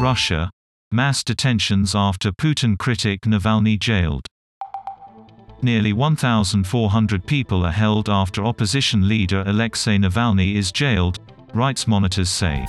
Russia. Mass detentions after Putin critic Navalny jailed. Nearly 1,400 people are held after opposition leader Alexei Navalny is jailed, rights monitors say.